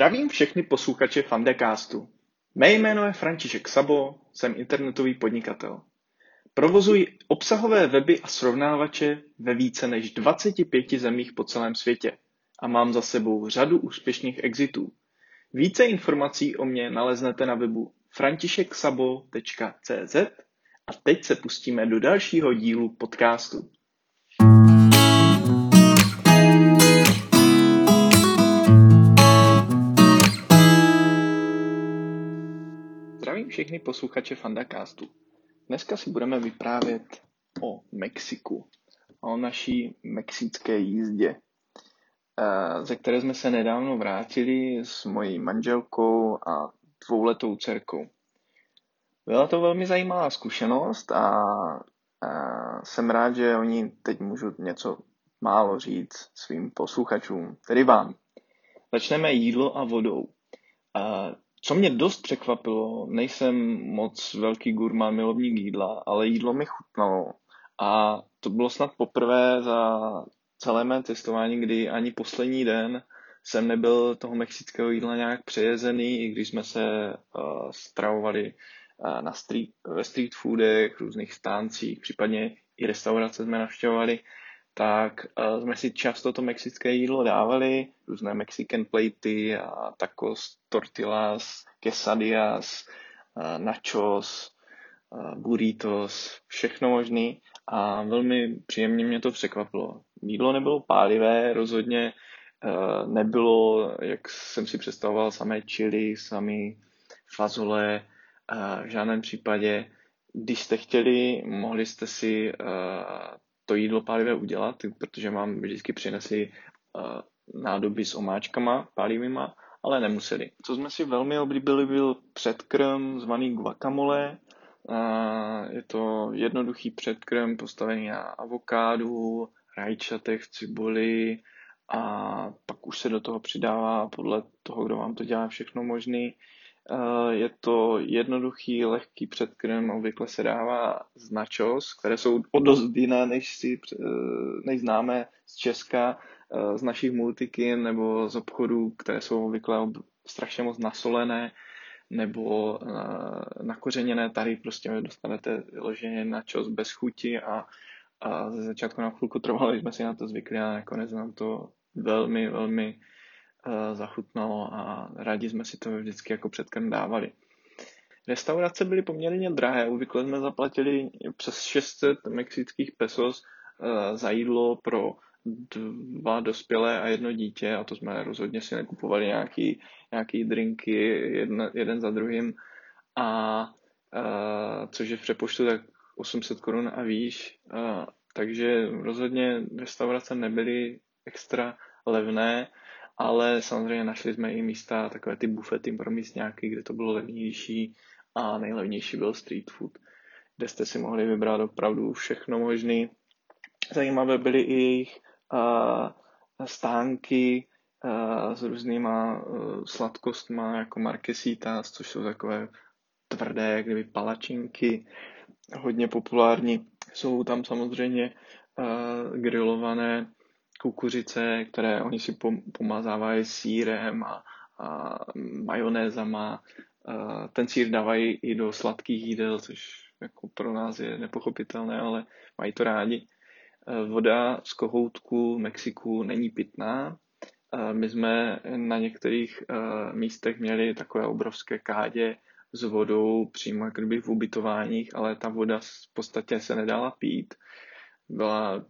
Zdravím všechny posluchače Fandecastu. Mé jméno je František Sabo, jsem internetový podnikatel. Provozuji obsahové weby a srovnávače ve více než 25 zemích po celém světě a mám za sebou řadu úspěšných exitů. Více informací o mě naleznete na webu františeksabo.cz a teď se pustíme do dalšího dílu podcastu. Všechny posluchače Fandacastu. Dneska si budeme vyprávět o Mexiku a o naší mexické jízdě, eh, ze které jsme se nedávno vrátili s mojí manželkou a dvouletou dcerkou. Byla to velmi zajímavá zkušenost a, a jsem rád, že oni teď můžu něco málo říct svým posluchačům, tedy vám. Začneme jídlo a vodou. A co mě dost překvapilo, nejsem moc velký gurmán milovník jídla, ale jídlo mi chutnalo. A to bylo snad poprvé za celé mé cestování, kdy ani poslední den jsem nebyl toho mexického jídla nějak přejezený, i když jsme se uh, stravovali uh, na street, ve street foodech, různých stáncích, případně i restaurace jsme navštěvovali, tak uh, jsme si často to mexické jídlo dávali, různé mexican platey a tacos, tortillas, quesadillas, uh, nachos, uh, burritos, všechno možný a velmi příjemně mě to překvapilo. Jídlo nebylo pálivé, rozhodně nebylo, jak jsem si představoval, samé chili, samé fazole, v žádném případě. Když jste chtěli, mohli jste si to jídlo pálivé udělat, protože mám vždycky přinesli uh, nádoby s omáčkama pálivýma, ale nemuseli. Co jsme si velmi oblíbili, byl předkrm zvaný guacamole. Uh, je to jednoduchý předkrm postavený na avokádu, rajčatech, cibuli a pak už se do toho přidává podle toho, kdo vám to dělá všechno možný Eh, je to jednoduchý, lehký předkrm, obvykle se dává z nachos, které jsou o dost jiné, než, si, eh, než známe z Česka, eh, z našich multikin nebo z obchodů, které jsou obvykle strašně moc nasolené nebo nakořeněné. Tady prostě dostanete vyloženě načos bez chuti a, a ze začátku na chvilku trvalo, jsme si na to zvykli a nakonec nám to velmi, velmi Eh, zachutnalo a rádi jsme si to vždycky jako předkrm dávali. Restaurace byly poměrně drahé, obvykle jsme zaplatili přes 600 mexických pesos eh, za jídlo pro dva dospělé a jedno dítě a to jsme rozhodně si nekupovali nějaký, nějaký drinky jeden, jeden za druhým. A, a eh, což je v přepoštu tak 800 korun a výš, a, takže rozhodně restaurace nebyly extra levné ale samozřejmě našli jsme i místa, takové ty bufety pro místňáky, kde to bylo levnější a nejlevnější byl street food, kde jste si mohli vybrat opravdu všechno možné. Zajímavé byly i jejich uh, stánky uh, s různýma uh, sladkostma, jako markesitas, což jsou takové tvrdé, jak kdyby palačinky, hodně populární. Jsou tam samozřejmě uh, grilované kukuřice, které oni si pomazávají sírem a, a majonézama. A ten sír dávají i do sladkých jídel, což jako pro nás je nepochopitelné, ale mají to rádi. Voda z kohoutku Mexiku není pitná. My jsme na některých místech měli takové obrovské kádě s vodou přímo jak kdyby v ubytováních, ale ta voda v podstatě se nedala pít. Byla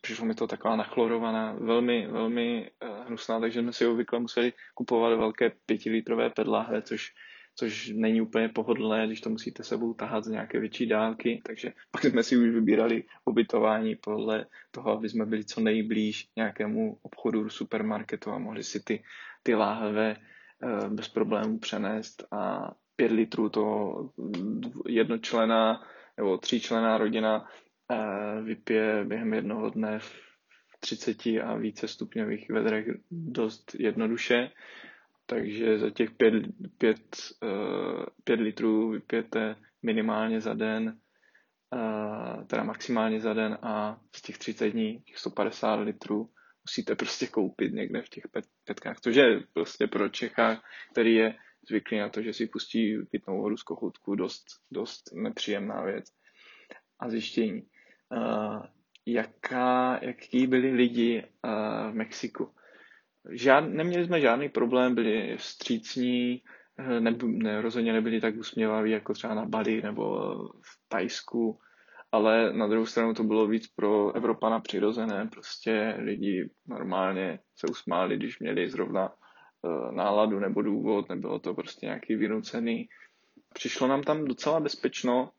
přišlo mi to taková nachlorovaná, velmi, velmi uh, hnusná, takže jsme si obvykle museli kupovat velké pětilitrové pedláhve, což, což není úplně pohodlné, když to musíte sebou tahat z nějaké větší dálky, takže pak jsme si už vybírali ubytování podle toho, aby jsme byli co nejblíž nějakému obchodu, supermarketu a mohli si ty, ty láhve uh, bez problémů přenést. A pět litrů to jednočlená nebo tříčlená rodina vypije během jednoho dne v 30 a více stupňových vedrech dost jednoduše. Takže za těch 5, 5, 5 litrů vypijete minimálně za den, teda maximálně za den a z těch 30 dní, těch 150 litrů musíte prostě koupit někde v těch petkách, což je prostě pro Čecha, který je zvyklý na to, že si pustí pitnou vodu z kochutku, dost, dost nepříjemná věc. A zjištění. Uh, jaká, jaký byli lidi uh, v Mexiku? Žád, neměli jsme žádný problém, byli vstřícní, ne, ne, rozhodně nebyli tak usměvaví jako třeba na Bali nebo v Tajsku, ale na druhou stranu to bylo víc pro Evropana přirozené, prostě lidi normálně se usmáli, když měli zrovna náladu nebo důvod, nebylo to prostě nějaký vynucený. Přišlo nám tam docela bezpečno,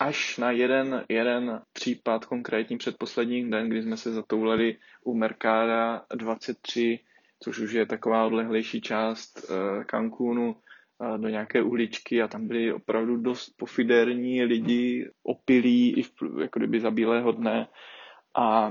až na jeden, jeden případ, konkrétní předposlední den, kdy jsme se zatouleli u Mercada 23, což už je taková odlehlejší část uh, Cancúnu, uh, do nějaké uličky a tam byli opravdu dost pofiderní lidi, opilí, i v, jako kdyby za bílého dne. A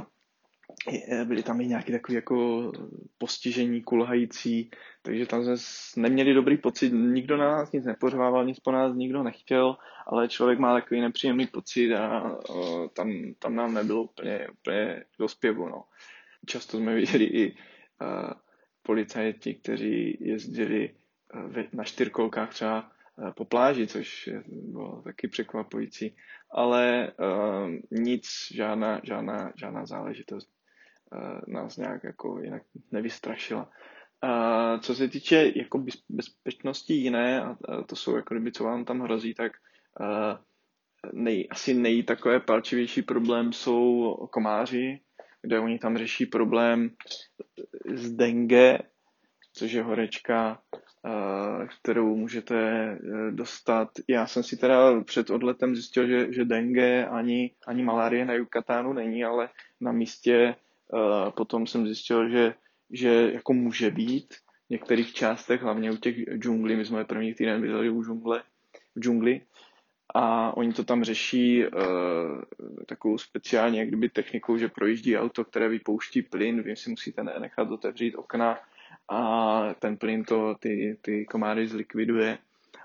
byli tam i nějaký takový jako postižení, kulhající, takže tam jsme neměli dobrý pocit, nikdo na nás nic nepořvával, nic po nás nikdo nechtěl, ale člověk má takový nepříjemný pocit a o, tam, tam nám nebylo úplně, úplně do zpěvu. No. Často jsme viděli i uh, policajti, kteří jezdili uh, na čtyřkolkách třeba uh, po pláži, což bylo taky překvapující, ale uh, nic, žádná, žádná, žádná záležitost nás nějak jako jinak nevystrašila. Uh, co se týče jako bezpečnosti jiné, a, a to jsou jako kdyby, co vám tam hrozí, tak nej, asi nej takové palčivější problém jsou komáři, kde oni tam řeší problém z dengue, což je horečka, kterou můžete dostat. Já jsem si teda před odletem zjistil, že, že dengue ani, ani malárie na Yucatánu není, ale na místě potom jsem zjistil, že že jako může být v některých částech, hlavně u těch džunglí, my jsme první týden bydleli u džungle, v džungli a oni to tam řeší uh, takovou speciální jak kdyby technikou, že projíždí auto, které vypouští plyn, vy si musíte nechat otevřít okna a ten plyn to ty, ty komáry zlikviduje.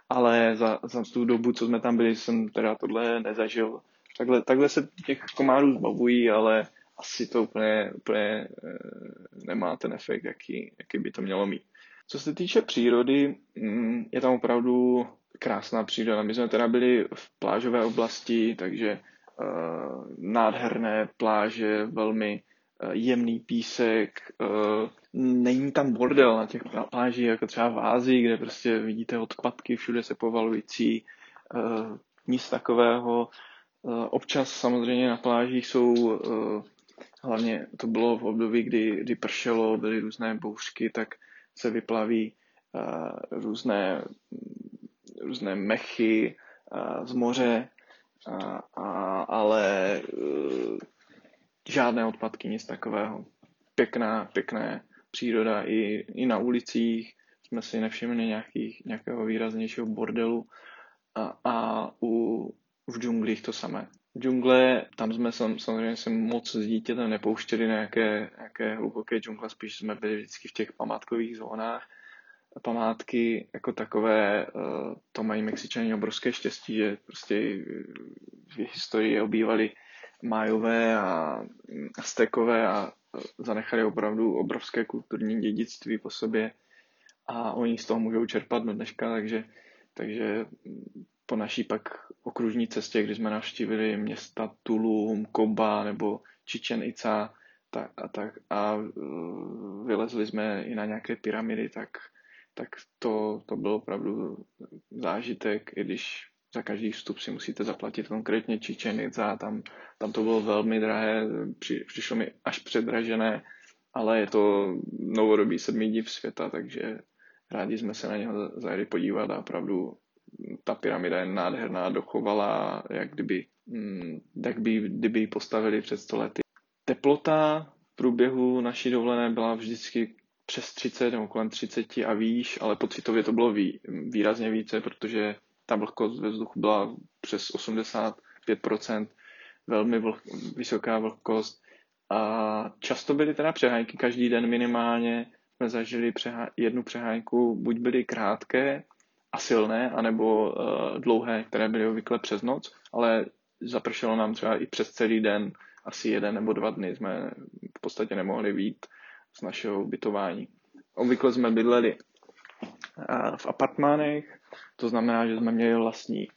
Ale za, za tu dobu, co jsme tam byli, jsem teda tohle nezažil. Takhle, takhle se těch komárů zbavují, ale asi to úplně, úplně eh, nemá ten efekt, jaký, jaký by to mělo mít. Co se týče přírody, mm, je tam opravdu krásná příroda. My jsme teda byli v plážové oblasti, takže uh, nádherné pláže, velmi uh, jemný písek. Není tam bordel na těch plážích, jako třeba v Ázii, kde prostě vidíte odpadky všude se povalující. Nic takového. Občas samozřejmě na plážích jsou hlavně to bylo v období, kdy, kdy pršelo, byly různé bouřky, tak se vyplaví uh, různé, různé mechy uh, z moře, uh, a, ale uh, žádné odpadky, nic takového. Pěkná, pěkná příroda i, i na ulicích, jsme si nevšimli nějakých, nějakého výraznějšího bordelu. A, a u, v džunglích to samé džungle, tam jsme samozřejmě se moc s dítětem nepouštěli na nějaké, nějaké hluboké džungle, spíš jsme byli vždycky v těch památkových zónách. Památky jako takové, eh, to mají Mexičani obrovské štěstí, že prostě v historii obývali Májové a Aztekové a zanechali opravdu obrovské kulturní dědictví po sobě a oni z toho můžou čerpat do dneška, takže, takže po naší pak okružní cestě, kdy jsme navštívili města Tulum, Koba nebo Chichen Itza tak, a, tak, a e, vylezli jsme i na nějaké pyramidy, tak, tak to, to byl opravdu zážitek, i když za každý vstup si musíte zaplatit konkrétně Chichen Itza, tam, tam to bylo velmi drahé, při, přišlo mi až předražené, ale je to novodobý sedmý div světa, takže rádi jsme se na něho zajeli podívat a opravdu ta pyramida je nádherná, dochovala, jak kdyby, mm, jak by, kdyby ji postavili před sto lety. Teplota v průběhu naší dovolené byla vždycky přes 30 nebo kolem 30 a výš, ale pocitově to bylo vý, výrazně více, protože ta vlhkost ve vzduchu byla přes 85%, velmi vlh, vysoká vlhkost a často byly teda přehánky, každý den minimálně jsme zažili přehá, jednu přehánku, buď byly krátké, a silné, anebo uh, dlouhé, které byly obvykle přes noc, ale zapršelo nám třeba i přes celý den, asi jeden nebo dva dny jsme v podstatě nemohli vít z našeho ubytování. Obvykle jsme bydleli v apartmánech, to znamená, že jsme měli vlastní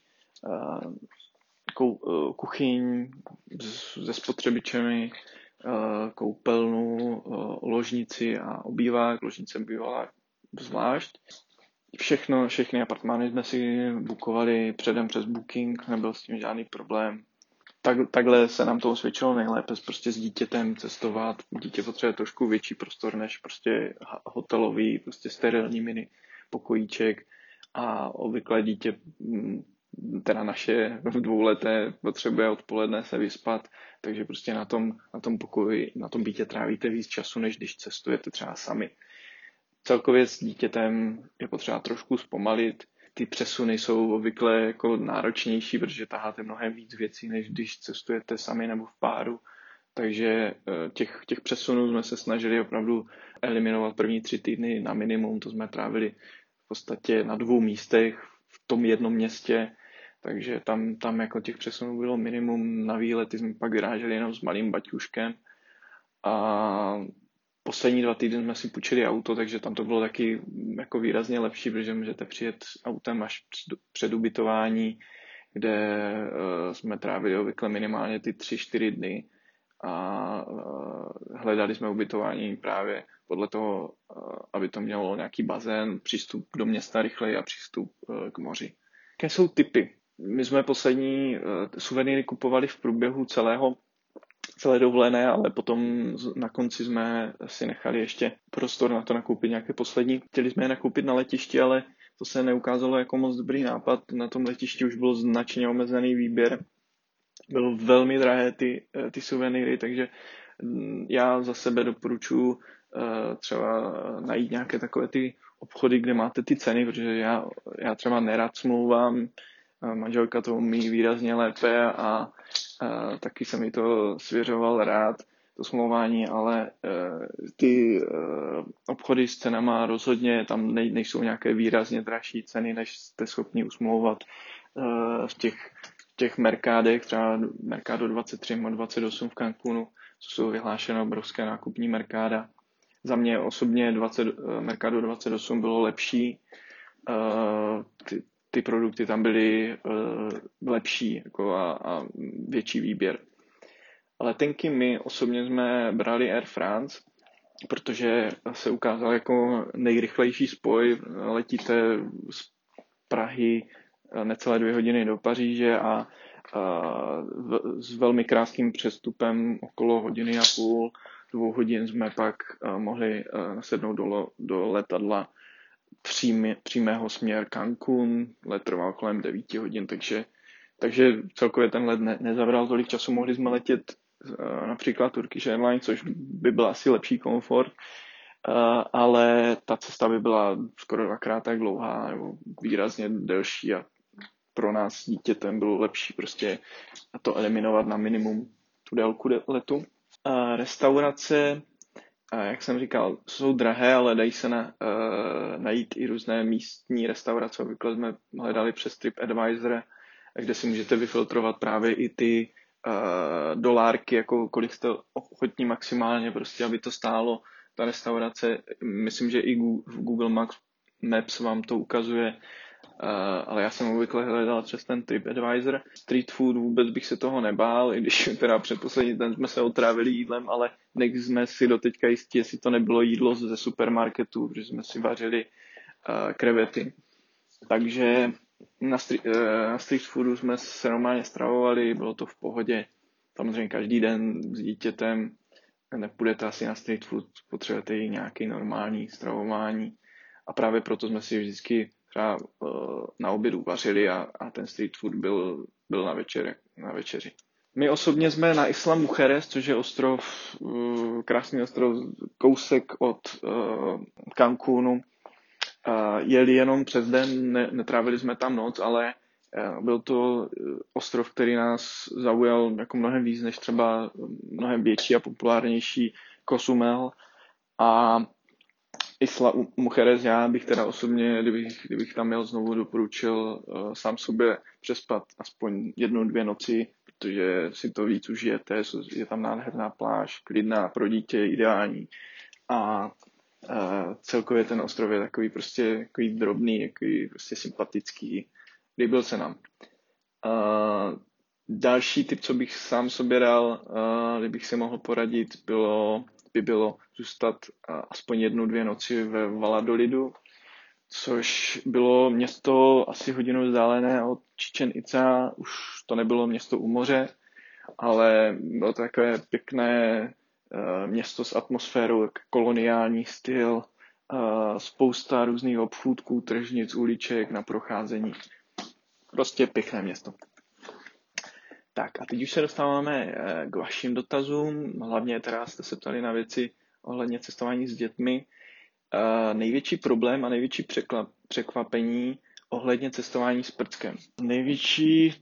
kuchyň se spotřebičemi, koupelnu, ložnici a obývák. Ložnice bývala zvlášť. Všechno, všechny apartmány jsme si bukovali předem přes booking, nebyl s tím žádný problém. Tak, takhle se nám to osvědčilo nejlépe, prostě s dítětem cestovat. Dítě potřebuje trošku větší prostor než prostě hotelový, prostě sterilní mini pokojíček a obvykle dítě, mm, teda naše v dvouleté, potřebuje odpoledne se vyspat, takže prostě na tom, na tom pokoji, na tom bytě trávíte víc času, než když cestujete třeba sami. Celkově s dítětem je potřeba trošku zpomalit. Ty přesuny jsou obvykle jako náročnější, protože taháte mnohem víc věcí, než když cestujete sami nebo v páru. Takže eh, těch, těch přesunů jsme se snažili opravdu eliminovat první tři týdny na minimum. To jsme trávili v podstatě na dvou místech v tom jednom městě, takže tam, tam jako těch přesunů bylo minimum. Na výlety jsme pak vyráželi jenom s malým baťuškem a poslední dva týdny jsme si půjčili auto, takže tam to bylo taky jako výrazně lepší, protože můžete přijet autem až před ubytování, kde eh, jsme trávili obvykle minimálně ty 3-4 dny a eh, hledali jsme ubytování právě podle toho, eh, aby to mělo nějaký bazén, přístup do města rychleji a přístup k moři. Jaké jsou typy? My jsme poslední suvenýry kupovali v průběhu celého celé dovolené, ale potom na konci jsme si nechali ještě prostor na to nakoupit nějaké poslední. Chtěli jsme je nakoupit na letišti, ale to se neukázalo jako moc dobrý nápad. Na tom letišti už byl značně omezený výběr. Bylo velmi drahé ty, eh, ty suvenýry, takže mm, já za sebe doporučuji eh, třeba najít nějaké takové ty obchody, kde máte ty ceny, protože já, já třeba nerad smlouvám, manželka to umí výrazně lépe a a taky se mi to svěřoval rád, to smlouvání, ale uh, ty uh, obchody s cenama rozhodně tam nej, nejsou nějaké výrazně dražší ceny, než jste schopni usmlouvat uh, v těch, v těch Merkádech, třeba Mercado 23 a 28 v Cancunu, co jsou vyhlášené obrovské nákupní Merkáda. Za mě osobně 20, Mercado 28 bylo lepší, ty, ty produkty tam byly uh, lepší jako a, a větší výběr. Letenky my osobně jsme brali Air France, protože se ukázal jako nejrychlejší spoj. Letíte z Prahy eh, necelé dvě hodiny do Paříže a, a v, s velmi krátkým přestupem okolo hodiny a půl, dvou hodin jsme pak uh, mohli nasednout do, do letadla přím, přímého směr Cancun, let trval kolem 9 hodin, takže, takže celkově ten let ne, nezabral tolik času, mohli jsme letět uh, například Turkish Airlines, což by byl asi lepší komfort, uh, ale ta cesta by byla skoro dvakrát tak dlouhá nebo výrazně delší a pro nás dítětem bylo lepší prostě to eliminovat na minimum tu délku letu. Uh, restaurace jak jsem říkal, jsou drahé, ale dají se na, uh, najít i různé místní restaurace. Obvykle jsme hledali přes TripAdvisor, kde si můžete vyfiltrovat právě i ty uh, dolárky, jako kolik jste ochotní maximálně, prostě aby to stálo ta restaurace. Myslím, že i Google Maps, vám to ukazuje, ale já jsem obvykle hledal přes ten TripAdvisor. Street food vůbec bych se toho nebál, i když teda předposlední den jsme se otrávili jídlem, ale jsme si doteďka jistí, jestli to nebylo jídlo ze supermarketu, protože jsme si vařili uh, krevety. Takže na, street, uh, na street foodu jsme se normálně stravovali, bylo to v pohodě. Samozřejmě každý den s dítětem nepůjdete asi na street food, potřebujete i nějaký normální stravování. A právě proto jsme si vždycky třeba uh, na obědu vařili a, a ten street food byl, byl na, večer, na večeři. My osobně jsme na Islam Bucharest, což je ostrov, uh, krásný ostrov, kousek od uh, Cancúnu. Jeli jenom přes den, ne, netrávili jsme tam noc, ale byl to ostrov, který nás zaujal jako mnohem víc než třeba mnohem větší a populárnější Kosumel. A Isla Mujeres, já bych teda osobně, kdybych, kdybych tam měl znovu doporučil uh, sám sobě přespat aspoň jednu, dvě noci, protože si to víc užijete, je tam nádherná pláž, klidná pro dítě, ideální. a uh, celkově ten ostrov je takový prostě takový drobný, takový prostě sympatický. Líbil se nám. Uh, další tip, co bych sám sobě dal, uh, kdybych si mohl poradit, bylo, by bylo zůstat uh, aspoň jednu, dvě noci ve Valadolidu, což bylo město asi hodinu vzdálené od Chichen Itza, už to nebylo město u moře, ale bylo to takové pěkné uh, město s atmosférou, koloniální styl, uh, spousta různých obchůdků, tržnic, uliček na procházení. Prostě pěkné město. Tak a teď už se dostáváme uh, k vašim dotazům. Hlavně teda jste se ptali na věci ohledně cestování s dětmi. Uh, největší problém a největší překvapení ohledně cestování s prckem. Největší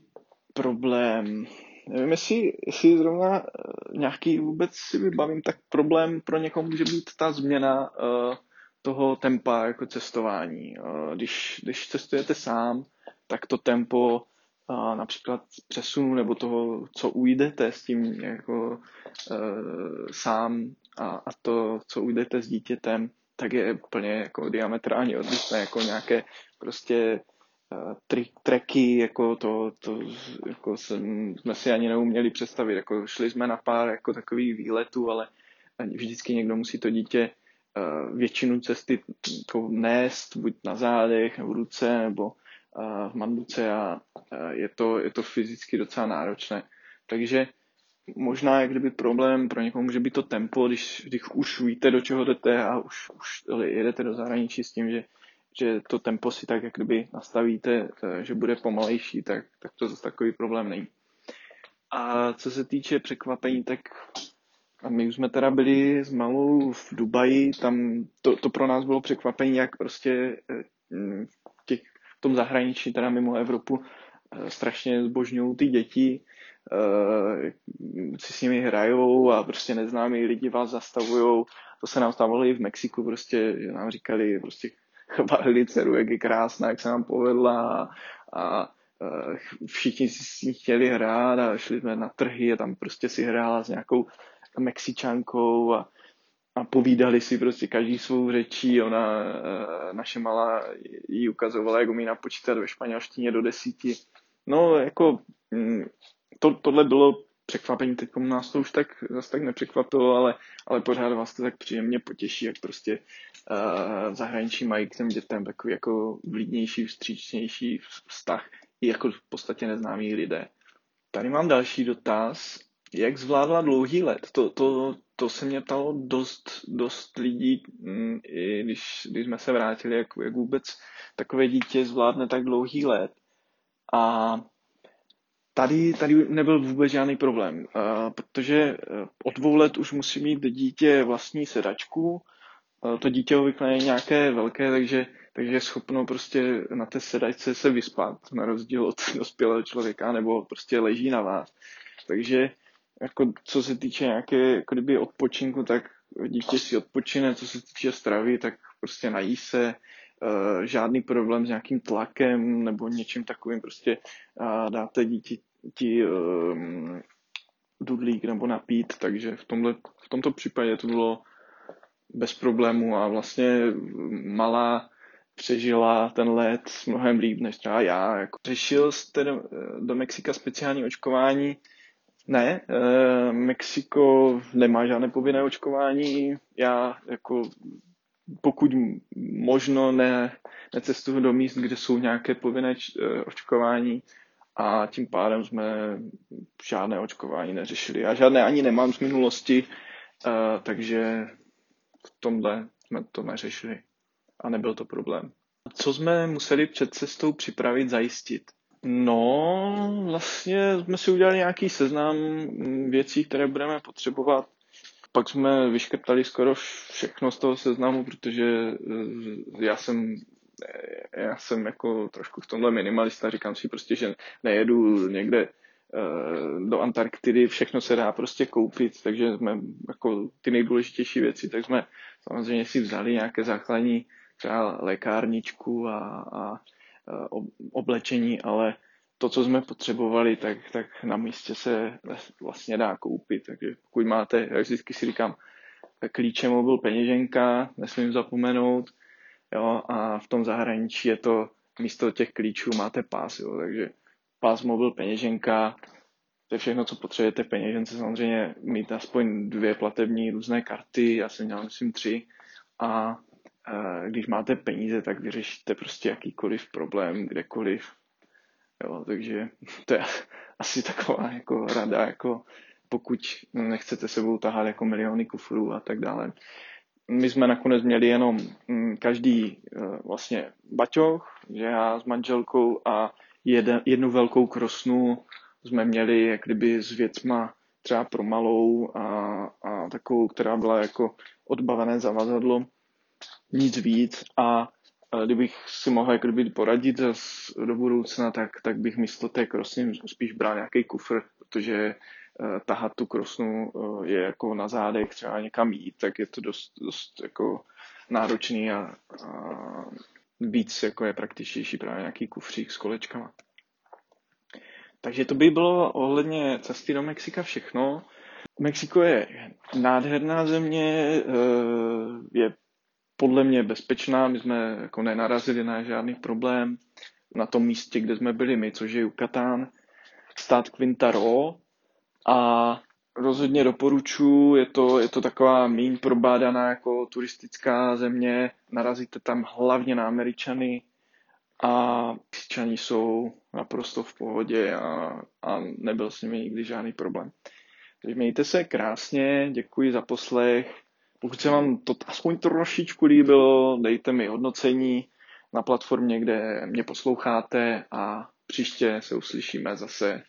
problém nevím, jestli, jestli zrovna eh, nějaký vůbec si vybavím, tak problém pro někoho může být ta změna toho tempa jako cestování. Když, když cestujete sám, tak to tempo uh, například přesunu nebo toho, co ujdete s tím jako uh, sám a, a to, co ujdete s dítětem, tak je úplně jako diametrálně odlišné, jako nějaké prostě tri, treky, jako to, to jako jsem, jsme si ani neuměli představit. Jako šli jsme na pár jako takových výletů, ale vždycky někdo musí to dítě uh, většinu cesty jako nést, buď na zádech, nebo v ruce, nebo v manduce a je, to, je to fyzicky docela náročné. Takže možná jak kdyby problém pro někoho může být to tempo, když, když už víte, do čeho jdete a už, už jedete do zahraničí s tím, že že to tempo si tak jak kdyby nastavíte, eh, že bude pomalejší, tak, tak to zase takový problém není. A co se týče překvapení, tak a my už jsme teda byli s malou v Dubaji, tam to, to pro nás bylo překvapení, jak prostě v tom zahraničí, teda mimo Evropu, eh, strašně zbožňují ty děti, si s nimi hrajou a prostě neznámí lidi vás zastavují. To se nám stávalo i v Mexiku, prostě, že nám říkali, prostě chválili dceru, jak je krásná, jak se nám povedla a, a všichni si s ní chtěli hrát a šli jsme na trhy a tam prostě si hrála s nějakou Mexičankou a, a povídali si prostě každý svou řečí. Ona, e, naše malá, jí ukazovala, jak umí napočítat ve španělštině do desíti. No, jako mm, to, tohle bylo překvapení, teď nás to už tak zase tak nepřekvapilo, ale, ale pořád vás to tak příjemně potěší, jak prostě uh, v zahraničí mají k těm dětem takový jako vlídnější, vstřícnější vztah, i jako v podstatě neznámí lidé. Tady mám další dotaz. Jak zvládla dlouhý let? To, to, to se mě ptalo dost, dost lidí, mm, i když, když jsme se vrátili, jak, jak vůbec takové dítě zvládne tak dlouhý let. A Tady, tady nebyl vůbec žádný problém, protože uh, od dvou let už musí mít dítě vlastní sedačku. Uh, to dítě obvykle je nějaké velké, takže, takže je schopno prostě na té sedačce se vyspat, na rozdíl od dospělého člověka, nebo prostě leží na vás. Takže jako co se týče nějaké jako kdyby odpočinku, tak dítě si odpočine, co se týče stravy, tak prostě nají se, Uh, žádný problém s nějakým tlakem nebo něčím takovým, prostě uh, dáte dítě ti um, dudlík nebo napít, takže v, tomhle, v tomto případě to bylo bez problému a vlastně malá přežila ten let mnohem líp než třeba já. Jako. Řešil jste do, do Mexika speciální očkování? Ne, e, Mexiko nemá žádné povinné očkování. Já jako pokud možno ne, necestuju do míst, kde jsou nějaké povinné č, e, očkování, a tím pádem jsme žádné očkování neřešili. Já žádné ani nemám z minulosti, uh, takže v tomhle jsme to neřešili a nebyl to problém. Co jsme museli před cestou připravit, zajistit? No, vlastně jsme si udělali nějaký seznam věcí, které budeme potřebovat. Pak jsme vyškrtali skoro všechno z toho seznamu, protože eh, já jsem já jsem jako trošku v tomhle minimalista, říkám si prostě, že nejedu někde eh, do Antarktidy, všechno se dá prostě koupit, takže jsme jako ty nejdůležitější věci, tak jsme samozřejmě si vzali nějaké základní třeba lékárničku a, a oblečení, ale to, co jsme potřebovali, tak, tak na místě se vlastně dá koupit. Takže pokud máte, jak vždycky si říkám, klíče mobil peněženka, nesmím zapomenout, jo, a v tom zahraničí je to, místo těch klíčů máte pás, jo, takže pás mobil peněženka, to je všechno, co potřebujete peněžence, samozřejmě mít aspoň dvě platební různé karty, já jsem měl myslím tři a když máte peníze, tak vyřešíte prostě jakýkoliv problém, kdekoliv. Jo, takže to je asi taková jako rada, jako pokud nechcete sebou tahat jako miliony kufrů a tak dále. My jsme nakonec měli jenom mm, každý e, vlastně baťoch, že já s manželkou a jeden, jednu velkou krosnu jsme měli jak kdyby s věcma třeba pro malou a, a takovou, která byla jako odbavené zavazadlo nic víc a kdybych si mohl jako kdyby poradit do budoucna, tak, tak bych místo té krosny spíš bral nějaký kufr, protože eh, tahat tu krosnu eh, je jako na zádech třeba někam jít, tak je to dost, dost jako náročný a, a víc jako je praktičtější právě nějaký kufřík s kolečkama. Takže to by bylo ohledně cesty do Mexika všechno. Mexiko je nádherná země, eh, je podle mě bezpečná, my jsme jako nenarazili na žádný problém na tom místě, kde jsme byli my, což je Yucatán, stát Quintaro a rozhodně doporučuji, je to, je to taková míň probádaná jako turistická země, narazíte tam hlavně na Američany a Mexičani jsou naprosto v pohodě a, a nebyl s nimi nikdy žádný problém. Takže mějte se krásně, děkuji za poslech pokud se vám to aspoň trošičku líbilo, dejte mi hodnocení na platformě, kde mě posloucháte a příště se uslyšíme zase